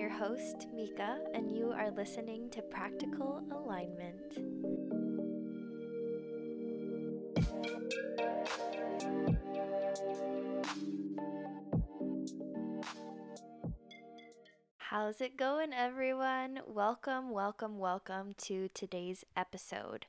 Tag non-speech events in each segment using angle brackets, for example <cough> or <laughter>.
your host, Mika, and you are listening to Practical Alignment. How's it going, everyone? Welcome, welcome, welcome to today's episode.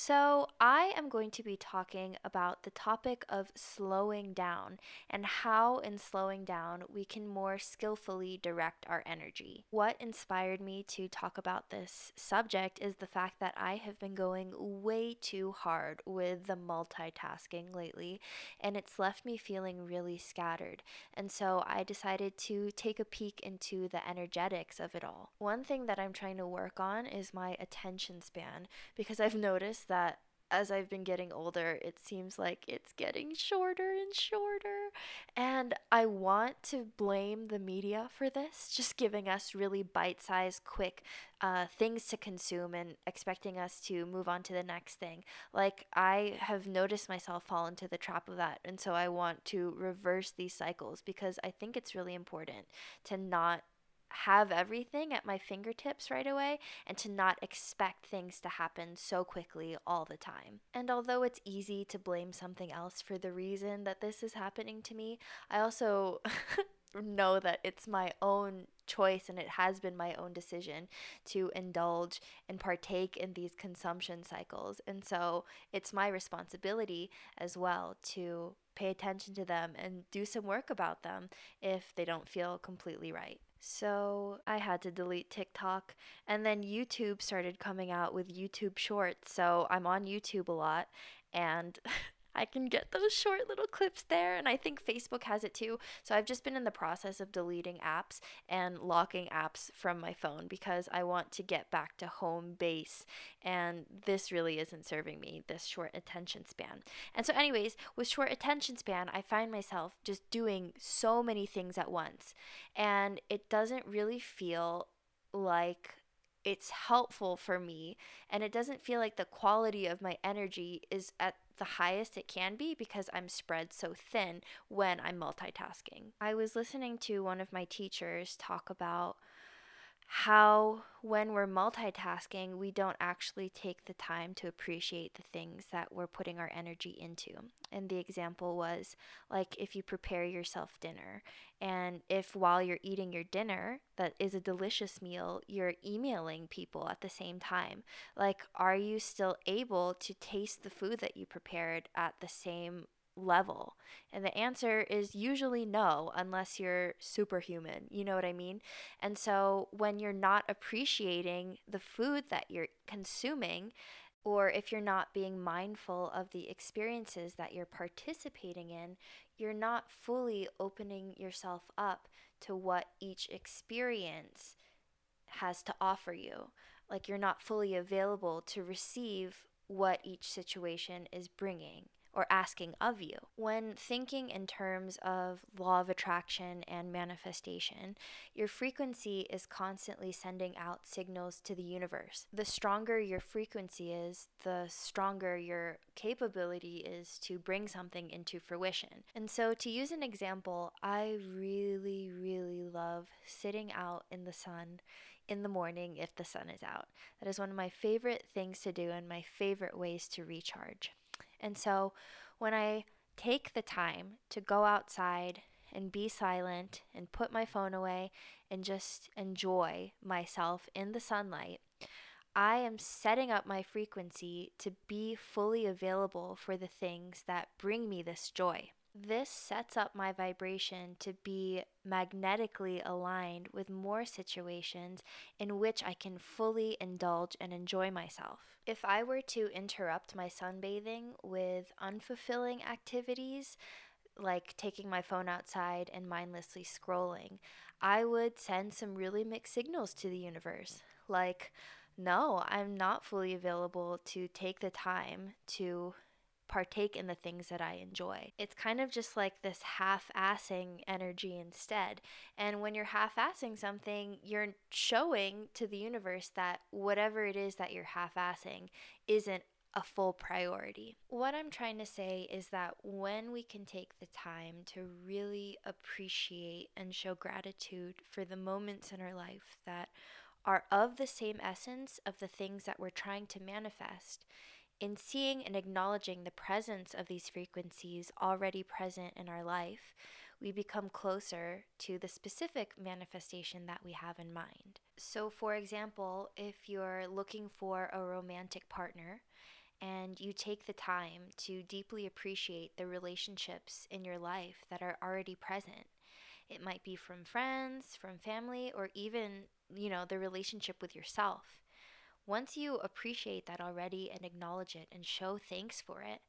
So, I am going to be talking about the topic of slowing down and how, in slowing down, we can more skillfully direct our energy. What inspired me to talk about this subject is the fact that I have been going way too hard with the multitasking lately, and it's left me feeling really scattered. And so, I decided to take a peek into the energetics of it all. One thing that I'm trying to work on is my attention span because I've <laughs> noticed that as I've been getting older, it seems like it's getting shorter and shorter. And I want to blame the media for this, just giving us really bite sized, quick uh, things to consume and expecting us to move on to the next thing. Like, I have noticed myself fall into the trap of that. And so I want to reverse these cycles because I think it's really important to not have everything at my fingertips right away and to not expect things to happen so quickly all the time. And although it's easy to blame something else for the reason that this is happening to me, I also <laughs> know that it's my own choice and it has been my own decision to indulge and partake in these consumption cycles. And so it's my responsibility as well to pay attention to them and do some work about them if they don't feel completely right. So I had to delete TikTok. And then YouTube started coming out with YouTube Shorts. So I'm on YouTube a lot. And <laughs> I can get those short little clips there. And I think Facebook has it too. So I've just been in the process of deleting apps and locking apps from my phone because I want to get back to home base. And this really isn't serving me, this short attention span. And so, anyways, with short attention span, I find myself just doing so many things at once. And it doesn't really feel like it's helpful for me and it doesn't feel like the quality of my energy is at the highest it can be because I'm spread so thin when I'm multitasking. I was listening to one of my teachers talk about how when we're multitasking, we don't actually take the time to appreciate the things that we're putting our energy into. And the example was like if you prepare yourself dinner, and if while you're eating your dinner, that is a delicious meal, you're emailing people at the same time. Like, are you still able to taste the food that you prepared at the same level? And the answer is usually no, unless you're superhuman. You know what I mean? And so when you're not appreciating the food that you're consuming, or if you're not being mindful of the experiences that you're participating in, you're not fully opening yourself up to what each experience has to offer you. Like you're not fully available to receive what each situation is bringing or asking of you. When thinking in terms of law of attraction and manifestation, your frequency is constantly sending out signals to the universe. The stronger your frequency is, the stronger your capability is to bring something into fruition. And so, to use an example, I really, really love sitting out in the sun in the morning if the sun is out. That is one of my favorite things to do and my favorite ways to recharge. And so when I take the time to go outside and be silent and put my phone away and just enjoy myself in the sunlight, I am setting up my frequency to be fully available for the things that bring me this joy. This sets up my vibration to be magnetically aligned with more situations in which I can fully indulge and enjoy myself. If I were to interrupt my sunbathing with unfulfilling activities, like taking my phone outside and mindlessly scrolling, I would send some really mixed signals to the universe. Like, no, I'm not fully available to take the time to partake in the things that I enjoy. It's kind of just like this half assing energy instead. And when you're half assing something, you're showing to the universe that whatever it is that you're half assing isn't a full priority. What I'm trying to say is that when we can take the time to really appreciate and show gratitude for the moments in our life that are of the same essence of the things that we're trying to manifest, in seeing and acknowledging the presence of these frequencies already present in our life, we become closer to the specific manifestation that we have in mind. So, for example, if you're looking for a romantic partner, and you take the time to deeply appreciate the relationships in your life that are already present. It might be from friends, from family, or even, you know, the relationship with yourself. Once you appreciate that already and acknowledge it and show thanks for it,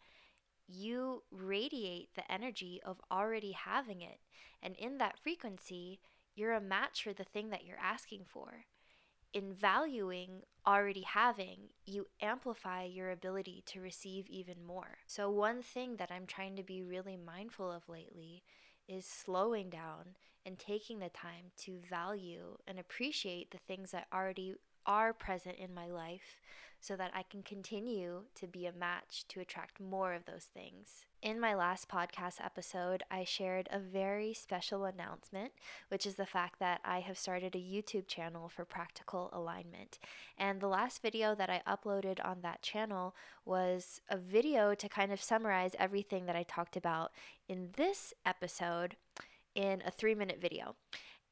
you radiate the energy of already having it. And in that frequency, you're a match for the thing that you're asking for in valuing already having, you amplify your ability to receive even more. So, one thing that I'm trying to be really mindful of lately is slowing down and taking the time to value and appreciate the things that already are present in my life so that I can continue to be a match to attract more of those things. In my last podcast episode, I shared a very special announcement, which is the fact that I have started a YouTube channel for practical alignment. And the last video that I uploaded on that channel was a video to kind of summarize everything that I talked about in this episode in a three minute video.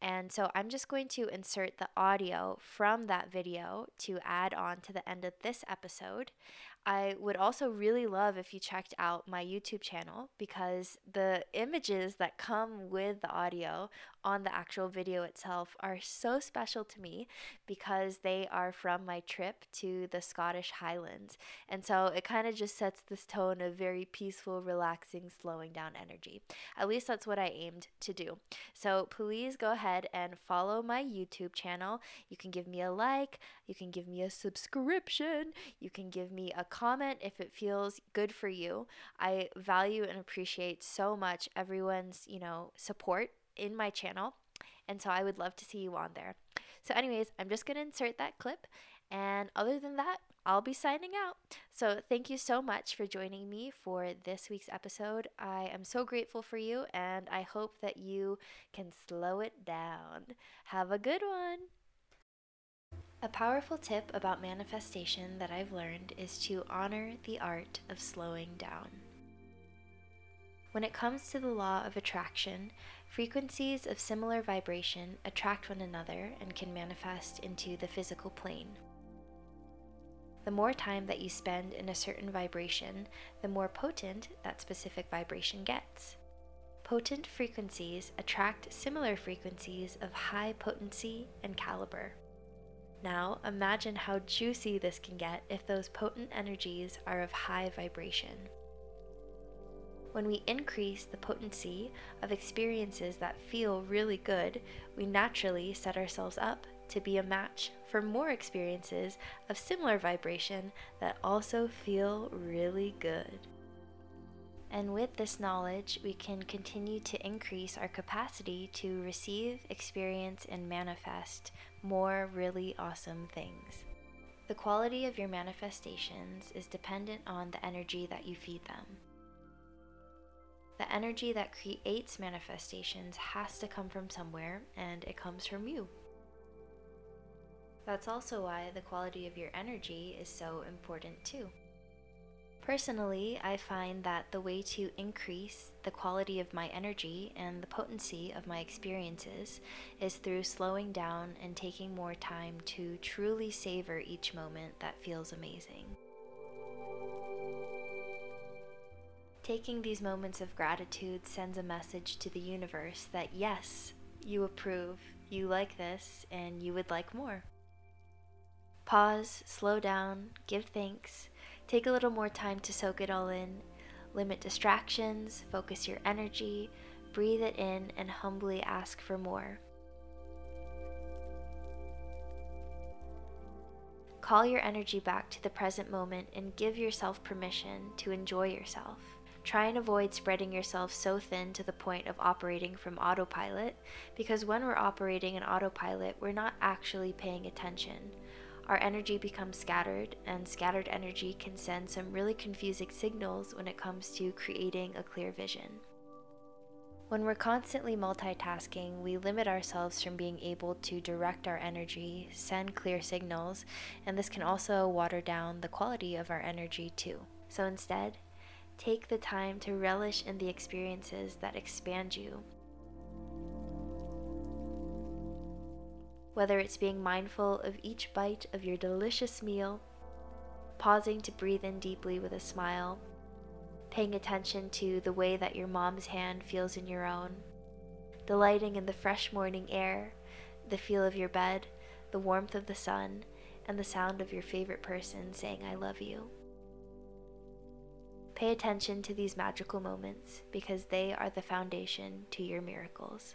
And so I'm just going to insert the audio from that video to add on to the end of this episode. I would also really love if you checked out my YouTube channel because the images that come with the audio on the actual video itself are so special to me because they are from my trip to the Scottish Highlands. And so it kind of just sets this tone of very peaceful, relaxing, slowing down energy. At least that's what I aimed to do. So please go ahead and follow my YouTube channel. You can give me a like, you can give me a subscription, you can give me a comment if it feels good for you. I value and appreciate so much everyone's, you know, support in my channel. And so I would love to see you on there. So, anyways, I'm just going to insert that clip. And other than that, I'll be signing out. So, thank you so much for joining me for this week's episode. I am so grateful for you, and I hope that you can slow it down. Have a good one. A powerful tip about manifestation that I've learned is to honor the art of slowing down. When it comes to the law of attraction, frequencies of similar vibration attract one another and can manifest into the physical plane. The more time that you spend in a certain vibration, the more potent that specific vibration gets. Potent frequencies attract similar frequencies of high potency and caliber. Now, imagine how juicy this can get if those potent energies are of high vibration. When we increase the potency of experiences that feel really good, we naturally set ourselves up to be a match for more experiences of similar vibration that also feel really good. And with this knowledge, we can continue to increase our capacity to receive, experience, and manifest more really awesome things. The quality of your manifestations is dependent on the energy that you feed them. Energy that creates manifestations has to come from somewhere, and it comes from you. That's also why the quality of your energy is so important, too. Personally, I find that the way to increase the quality of my energy and the potency of my experiences is through slowing down and taking more time to truly savor each moment that feels amazing. Taking these moments of gratitude sends a message to the universe that yes, you approve, you like this, and you would like more. Pause, slow down, give thanks Take a little more time to soak it all in. Limit distractions, focus your energy, breathe it in, and humbly ask for more. Call your energy back to the present moment and give yourself permission to enjoy yourself. Try and avoid spreading yourself so thin to the point of operating from autopilot because when we're operating in autopilot, we're not actually paying attention our energy becomes scattered, and scattered energy can send some really confusing signals when it comes to creating a clear vision. When we're constantly multitasking, we limit ourselves from being able to direct our energy, send clear signals, and this can also water down the quality of our energy too. So instead, take the time to relish in the experiences that expand you. Whether it's being mindful of each bite of your delicious meal, pausing to breathe in deeply with a smile, paying attention to the way that your mom's hand feels in your own, delighting in the fresh morning air, the feel of your bed, the warmth of the sun, and the sound of your favorite person saying, I love you. Pay attention to these magical moments because they are the foundation to your miracles.